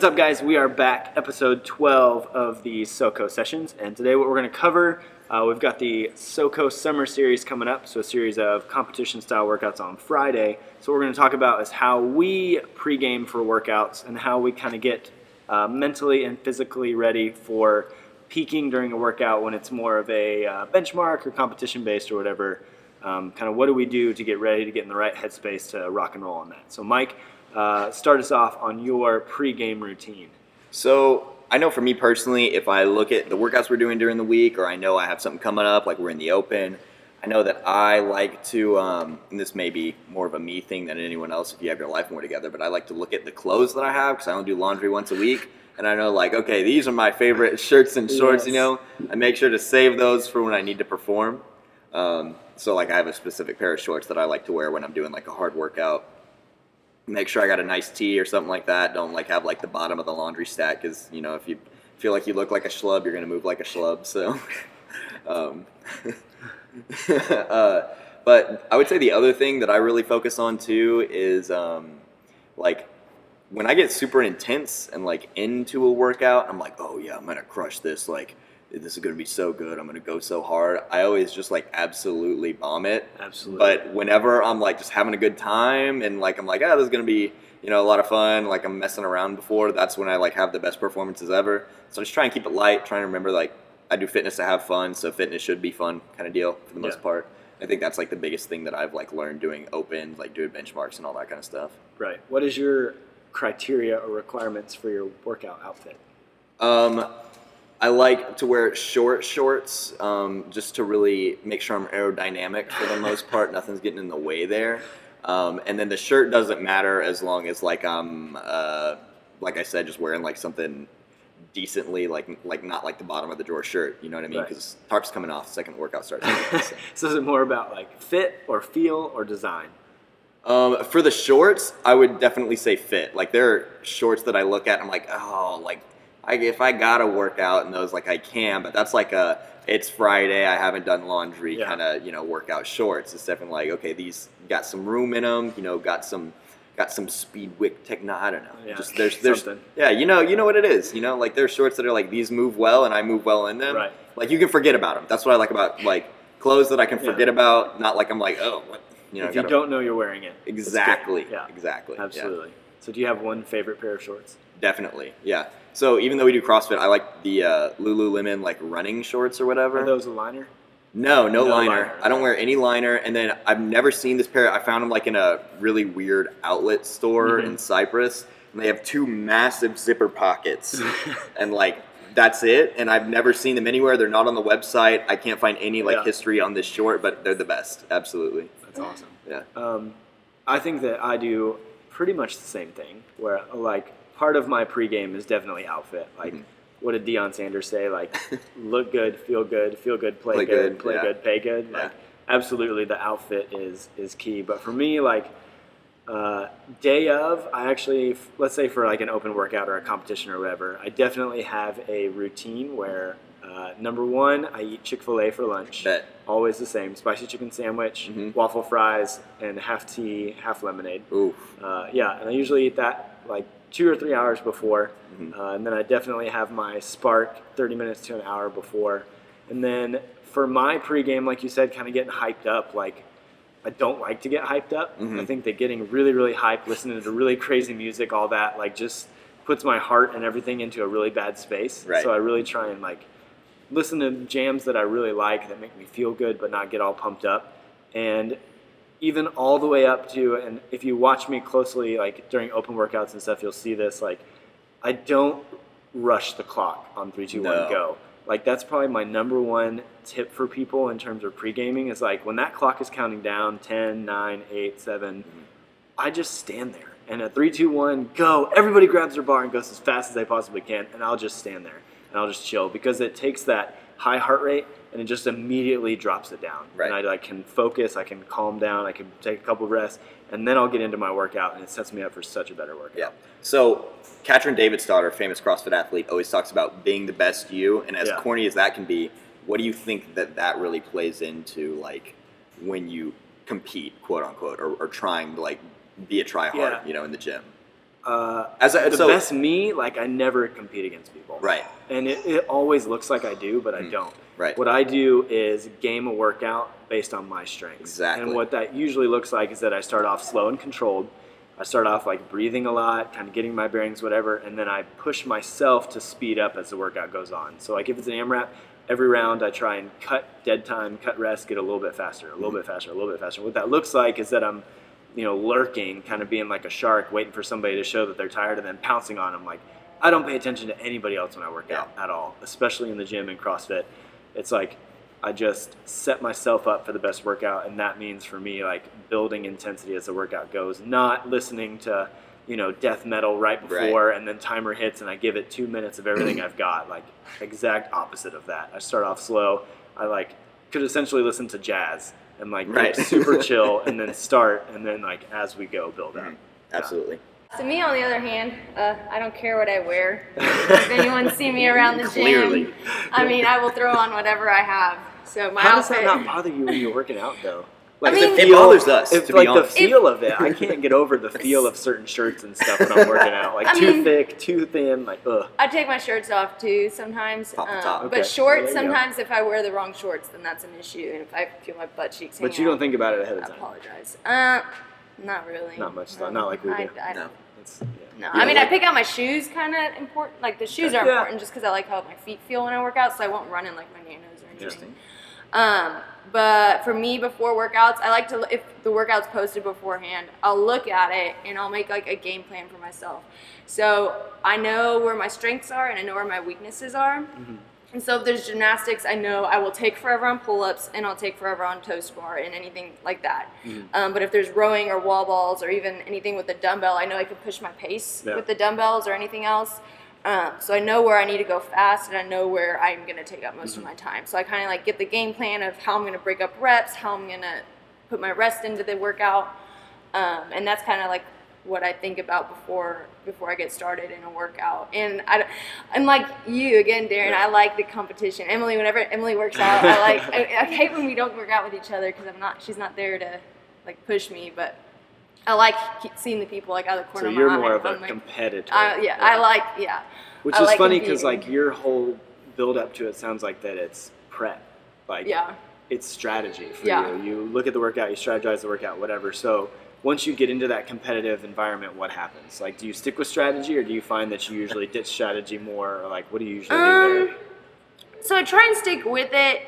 What's up, guys? We are back, episode 12 of the SoCo sessions, and today what we're going to cover, uh, we've got the SoCo Summer Series coming up, so a series of competition-style workouts on Friday. So what we're going to talk about is how we pregame for workouts and how we kind of get uh, mentally and physically ready for peaking during a workout when it's more of a uh, benchmark or competition-based or whatever. Um, kind of what do we do to get ready to get in the right headspace to rock and roll on that? So, Mike, uh, start us off on your pregame routine. So I know for me personally, if I look at the workouts we're doing during the week, or I know I have something coming up, like we're in the open, I know that I like to, um, and this may be more of a me thing than anyone else if you have your life more together, but I like to look at the clothes that I have because I don't do laundry once a week. And I know, like, okay, these are my favorite shirts and shorts, you know? I make sure to save those for when I need to perform. Um, so, like, I have a specific pair of shorts that I like to wear when I'm doing, like, a hard workout make sure I got a nice tee or something like that. Don't like have like the bottom of the laundry stack because you know if you feel like you look like a schlub, you're gonna move like a schlub. So, um, uh, but I would say the other thing that I really focus on too is um, like when I get super intense and like into a workout, I'm like, oh yeah, I'm gonna crush this. Like this is gonna be so good. I'm gonna go so hard. I always just like absolutely bomb it. Absolutely. But whenever I'm like just having a good time and like I'm like, ah, this is gonna be you know a lot of fun. Like I'm messing around before. That's when I like have the best performances ever. So I just try and keep it light. Trying to remember like I do fitness to have fun. So fitness should be fun kind of deal for the most Yeah. part. I think that's like the biggest thing that I've like learned doing open, like doing benchmarks and all that kind of stuff. right. What is your criteria or requirements for your workout outfit? Um, I like to wear short shorts um, just to really make sure I'm aerodynamic for the most part. Nothing's getting in the way there. Um, and then the shirt doesn't matter as long as like I'm, uh, like I said, just wearing like something decently, like like not like the bottom of the drawer shirt. You know what I mean? Right. Because tarp's coming off. Second workout starts. So. so is it more about like fit or feel or design? Um, for the shorts, I would definitely say fit. Like there are shorts that I look at, and I'm like, oh, like I, if I gotta work out in those, like I can, but that's like a it's Friday, I haven't done laundry Yeah. kind of you know workout shorts. It's definitely like okay, these got some room in them, you know, got some got some speed wick technology. I don't know. Yeah, Just there's there's something. yeah, you know you know what it is. You know, like there's shorts that are like these move well, and I move well in them. Right. Like you can forget about them. That's what I like about like clothes that I can Yeah. forget about. Not like I'm like oh what you know. if you gotta- don't know you're wearing it. Exactly. Yeah. Exactly. yeah. Absolutely. So do you have one favorite pair of shorts? Definitely. Yeah. So even though we do CrossFit, I like the uh, Lululemon like running shorts or whatever. Are those a liner? no, no, No liner. liner. I don't wear any liner. And then I've never seen this pair. I found them like in a really weird outlet store Mhm. in Cyprus, and they have two massive zipper pockets, and like that's it. And I've never seen them anywhere. They're not on the website. I can't find any like Yeah. history on this short, but they're the best. Absolutely. That's awesome. Yeah. Um, I think that I do pretty much the same thing. Where like part of my pregame is definitely outfit. Like, Mhm. what did Deion Sanders say? Like, look good, feel good, feel good, play, Play good, good, play yeah. good, pay good. Yeah. Like, absolutely, the outfit is is key. But for me, like. Uh, day of, I actually, let's say for like an open workout or a competition or whatever, I definitely have a routine where uh, number one, I eat Chick fil A for lunch Bet. always the same spicy chicken sandwich Mhm. waffle fries and half tea half lemonade Oof. uh, yeah and i usually eat that like two or three hours before Mhm. uh, and then i definitely have my spark 30 minutes to an hour before and then for my pregame like you said kind of getting hyped up like i don't like to get hyped up Mhm. i think that getting really really hyped listening to really crazy music all that like just puts my heart and everything into a really bad space Right. so i really try and like listen to jams that I really like that make me feel good but not get all pumped up. And even all the way up to, and if you watch me closely, like during open workouts and stuff, you'll see this. Like, I don't rush the clock on three, two, one, No. go. Like, that's probably my number one tip for people in terms of pre gaming is like when that clock is counting down 10, 9, 8, 7, I just stand there. And at three, two, one, go. Everybody grabs their bar and goes as fast as they possibly can, and I'll just stand there and I'll just chill because it takes that high heart rate and it just immediately drops it down. Right. And I like, can focus, I can calm down, I can take a couple breaths, and then I'll get into my workout, and it sets me up for such a better workout. Yeah. So, Katrin Davidsdottir, famous CrossFit athlete, always talks about being the best you. And as Yeah. corny as that can be, what do you think that that really plays into, like, when you compete, quote unquote, or, or trying to, like, be a tryhard, Yeah. you know, in the gym? Uh, As the so, best me, like I never compete against people. right, And it, it always looks like I do, but I Mm. don't. right. What I do is game a workout based on my strengths. Exactly. And what that usually looks like is that I start off slow and controlled. I start off like breathing a lot, kind of getting my bearings, whatever, and then I push myself to speed up as the workout goes on. So like if it's an AMRAP, every round I try and cut dead time, cut rest, get a little bit faster, a little bit faster, a little bit faster. What that looks like is that I'm, you know, lurking, kind of being like a shark, waiting for somebody to show that they're tired, and then pouncing on them. Like I don't pay attention to anybody else when I work out at all, especially in the gym and CrossFit. It's like I just set myself up for the best workout, and that means for me like building intensity as the workout goes, not listening to you know death metal right Right. before and then timer hits and I give it two minutes of everything I've got. Like exact opposite of that. I start off slow. I like could essentially listen to jazz and like get Right. super chill and then start and then like as we go build up. Mhm. Absolutely. To me, on the other hand, uh, I don't care what I wear. if anyone see me around the gym, Clearly. I mean, I will throw on whatever I have. So my How does outfit. that not bother you when you're working out though? Like mean- the It bothers us, If, to be like honest. the feel of it, I can't get over the feel of certain shirts and stuff when I'm working out. Like I too mean- thick, too thin. Like ugh. I take my shirts off too sometimes. Pop the um, top. Okay. But shorts, There you go. sometimes if I wear the wrong shorts, then that's an issue. And if I feel my butt cheeks But hanging you don't think about it ahead I of time. I apologize. Uh, not really. Not much thought, No. not like we I, do. I No. don't. It's, yeah. No, Yeah, I mean like- I pick out my shoes kind of important. Like the shoes are Yeah. important just because I like how my feet feel when I work out, so I won't run in like my nanos or anything. Interesting. Um, but for me, before workouts, I like to if the workout's posted beforehand, I'll look at it and I'll make like a game plan for myself. So I know where my strengths are and I know where my weaknesses are. And so if there's gymnastics, I know I will take forever on pull-ups and I'll take forever on toes-to-bar and anything like that. Um, but if there's rowing or wall balls or even anything with a dumbbell, I know I can push my pace Yeah. with the dumbbells or anything else. Um, so I know where I need to go fast and I know where I'm going to take up most of my time. So I kind of like get the game plan of how I'm going to break up reps, how I'm going to put my rest into the workout. Um, and that's kind of like what I think about before before I get started in a workout. And I, I'm like you again, Darren. I like the competition. Emily, whenever Emily works out, I like. I, I hate when we don't work out with each other because I'm not. She's not there to like push me, but I like seeing the people like out of the corner So of my you're eye. more of a like, competitor. uh, yeah, I like yeah. Which I is like funny because like your whole build up to it sounds like that it's prep. Like Yeah. it's strategy for Yeah. you. You look at the workout, you strategize the workout, whatever. So once you get into that competitive environment, what happens? Like, do you stick with strategy, or do you find that you usually ditch strategy more, or like, what do you usually do Um, there? so I try and stick with it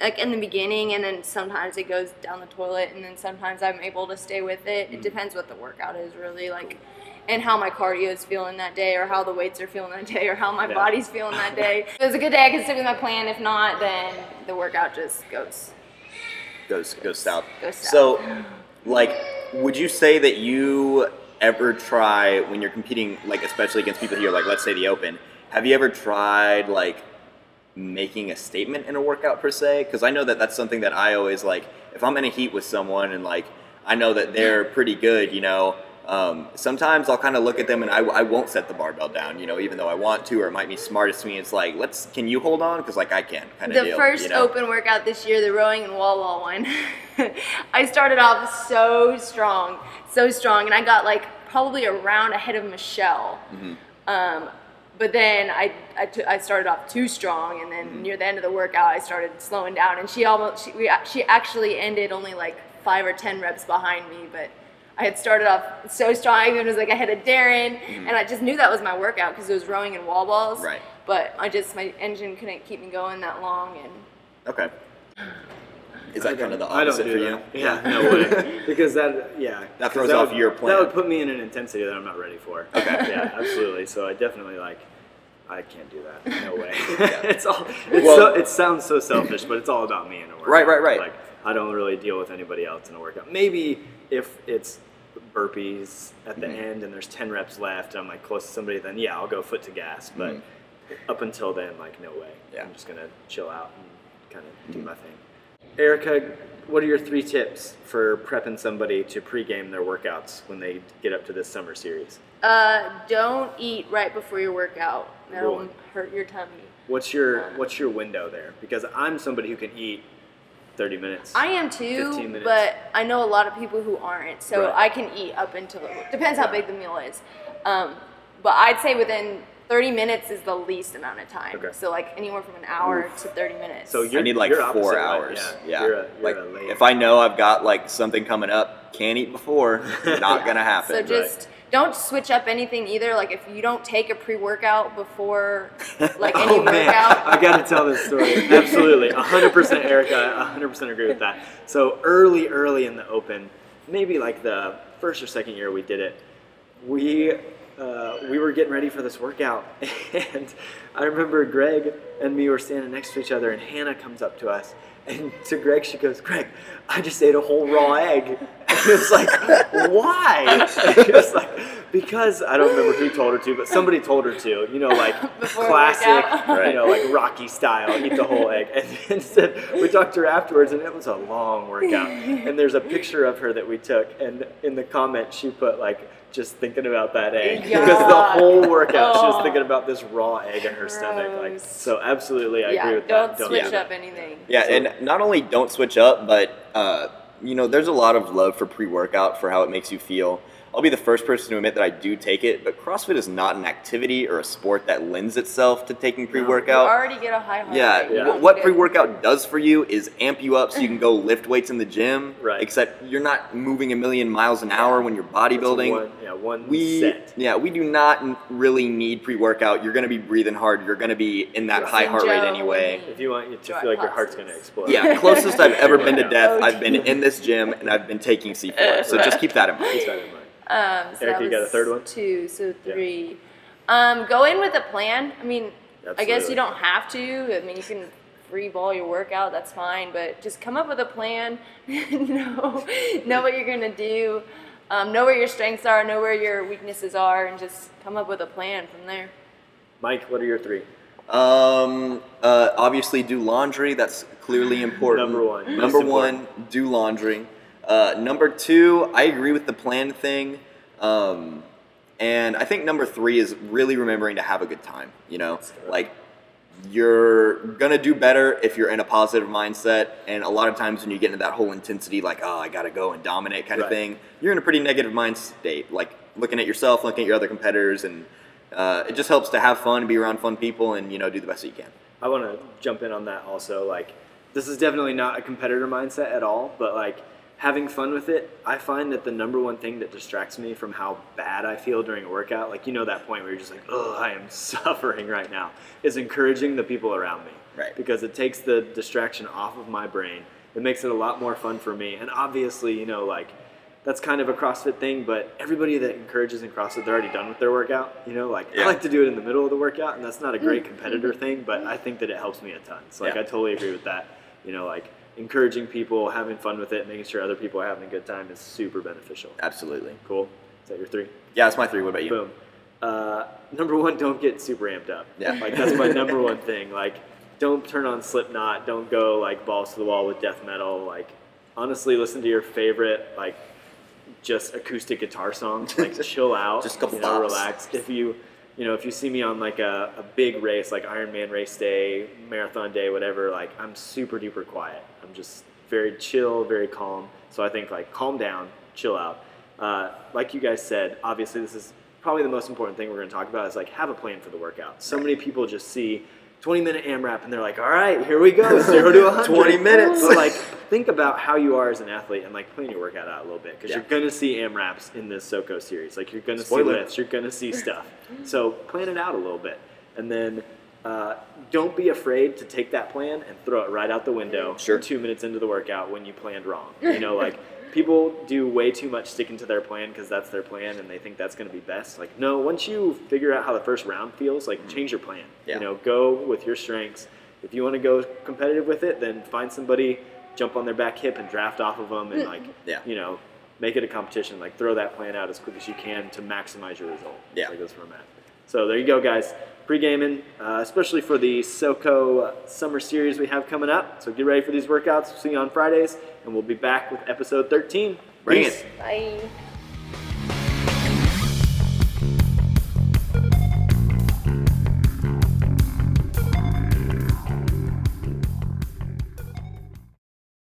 like in the beginning and then sometimes it goes down the toilet and then sometimes I'm able to stay with it. Mm-hmm. It depends what the workout is really like and how my cardio is feeling that day or how the weights are feeling that day or how my Yeah. body's feeling that day. if it's a good day I can stick with my plan. If not, then the workout just goes Goes goes south. Goes south. So, like, would you say that you ever try when you're competing, like especially against people here, like let's say the Open? Have you ever tried like making a statement in a workout per se? Because I know that that's something that I always like. If I'm in a heat with someone and like I know that they're pretty good, you know. Um, sometimes I'll kind of look at them and I, I won't set the barbell down, you know, even though I want to, or it might be smartest to me. It's like, let's, can you hold on? Because like I can, kind of the deal. first you know? open workout this year, the rowing and wall wall one, I started off so strong, so strong, and I got like probably a round ahead of Michelle. Mm-hmm. Um, but then I, I, t- I started off too strong, and then Mm-hmm. near the end of the workout, I started slowing down, and she almost she, we, she actually ended only like five or ten reps behind me, but. I had started off so strong, I even was like ahead of Darren, and I just knew that was my workout because it was rowing and wall balls. Mm-hmm. Right. But I just my engine couldn't keep me going that long, and Okay. Is that kind of the don't- I don't opposite for you? that. Yeah, no way. because that, yeah, that throws off would- your plan. That would put me in an intensity that I'm not ready for. Okay. yeah, absolutely. So I definitely like. I can't do that. No way. Yeah. it's all. It's Well- so, it sounds so selfish, but it's all about me in a workout. Right, right, right. Like I don't really deal with anybody else in a workout. Maybe if it's burpees at the Mhm. end and there's ten reps left, and I'm like close to somebody, then yeah, I'll go foot to gas. But Mhm. up until then, like no way. Yeah. I'm just gonna chill out and kind of do my thing. Erica, what are your three tips for prepping somebody to pregame their workouts when they get up to this summer series? Uh, don't eat right before your workout. That'll hurt your tummy. What's your what's your window there? Because I'm somebody who can eat 30 minutes. I am 15 too, but I know a lot of people who aren't. So Right. I can eat up until depends how big the meal is. Um, but I'd say within 30 minutes is the least amount of time. Okay. So like anywhere from an hour to 30 minutes. So You're- need like you're four right? hours. Yeah. Yeah. You're a- you're like a if I know I've got like something coming up, can't eat before. Not gonna happen. So just don't switch up anything either. Like if you don't take a pre-workout before like any oh man, workout, I got to tell this story. Absolutely, 100% Erica, 100% agree with that. So early, early in the open, maybe like the first or second year we did it, we uh, we were getting ready for this workout, and I remember Greg and me were standing next to each other, and Hannah comes up to us. And to Greg, she goes, Greg, I just ate a whole raw egg. And it's like, why? And she was like, because I don't remember who told her to, but somebody told her to. You know, like Before classic, workout. you know, like Rocky style, eat the whole egg. And instead, we talked to her afterwards, and it was a long workout. And there's a picture of her that we took, and in the comment, she put like, just thinking about that egg because the whole workout she was Oh. thinking about this raw egg in her stomach. Like, so absolutely, I yeah, agree with that. don't that. switch Yeah. up anything. Yeah, So- and not only don't switch up, but uh, you know, there's a lot of love for pre-workout for how it makes you feel. I'll be the first person to admit that I do take it, but CrossFit is not an activity or a sport that lends itself to taking pre-workout. already get a high heart Yeah, rate. You Yeah. what pre-workout does for you is amp you up so you can go lift weights in the gym. Right. Except you're not moving a million miles an hour when you're bodybuilding. One, yeah, one we set. yeah we do not really need pre-workout. You're going to be breathing hard. You're going to be in that Right. high heart rate Joe anyway. would If you want to feel like your heart's going to explode. Yeah, closest I've ever been to death. Oh, I've been in this gym and I've been taking C4. So just keep that in mind. Keep that in mind. Um, so Erica, you got a third one? Two, so Yeah. three. Um, go in with a plan. I mean, I guess you don't have to. I mean, you can free ball your workout. That's fine, but just come up with a plan. know know what you're gonna do. Um, know where your strengths are. Know where your weaknesses are, and just come up with a plan from there. Mike, what are your three? Um, uh, obviously, do laundry. That's clearly important. Number one. Number Most one, important. do laundry. Uh, number two, I agree with the plan thing. Um, and I think number three is really remembering to have a good time. You know, like you're gonna do better if you're in a positive mindset. And a lot of times when you get into that whole intensity, like oh, I gotta go and dominate kind of thing, you're in a pretty negative mind state. Like looking at yourself, looking at your other competitors, and uh, it just helps to have fun, be around fun people, and you know, do the best that you can. I want to jump in on that also. Like, this is definitely not a competitor mindset at all, but like having fun with it, I find that the number one thing that distracts me from how bad I feel during a workout, like you know that point where you're just like, oh, I am suffering right now, is encouraging the people around me. Right. Because it takes the distraction off of my brain. It makes it a lot more fun for me. And obviously, you know, like that's kind of a CrossFit thing, but everybody that encourages in CrossFit, they're already done with their workout. You know, like Yeah. I like to do it in the middle of the workout, and that's not a great mm. competitor thing, but I think that it helps me a ton. So like Yeah. I totally agree with that. You know, like encouraging people, having fun with it, making sure other people are having a good time is super beneficial. Absolutely. Cool. Is that your three? Yeah, that's my three. What about you? Boom. Uh, number one, don't get super amped up. Yeah. Like that's my number one thing. Like, don't turn on Slipknot. Don't go like balls to the wall with death metal. Like, honestly, listen to your favorite like just acoustic guitar songs. Like, chill out. Just a couple you know, relax. If you you know, if you see me on like a, a big race, like Ironman race day, marathon day, whatever, like I'm super duper quiet. I'm just very chill, very calm. So I think like calm down, chill out. Uh, like you guys said, obviously this is probably the most important thing we're going to talk about is like have a plan for the workout. So many people just see 20 minute AMRAP and they're like, all right, here we go, zero to 100. 20 minutes. But like, think about how you are as an athlete and like plan your workout out a little bit because Yeah. you're going to see AMRAPs in this SoCo series. Like you're going to see lifts, you're going to see stuff. So plan it out a little bit. And then uh, don't be afraid to take that plan and throw it right out the window Sure. two minutes into the workout when you planned wrong. You know, like people do way too much sticking to their plan because that's their plan and they think that's going to be best. Like, no, once you figure out how the first round feels, like change your plan. Yeah. You know, go with your strengths. If you want to go competitive with it, then find somebody, jump on their back hip and draft off of them and like, Yeah. you know, make it a competition. Like throw that plan out as quick as you can to maximize your result. Yeah. Like that's where I'm at. So there you go, guys. Pre-gaming, uh, especially for the SoCo Summer Series we have coming up. So get ready for these workouts. See you on Fridays, and we'll be back with episode 13. Bring Peace. it. Bye.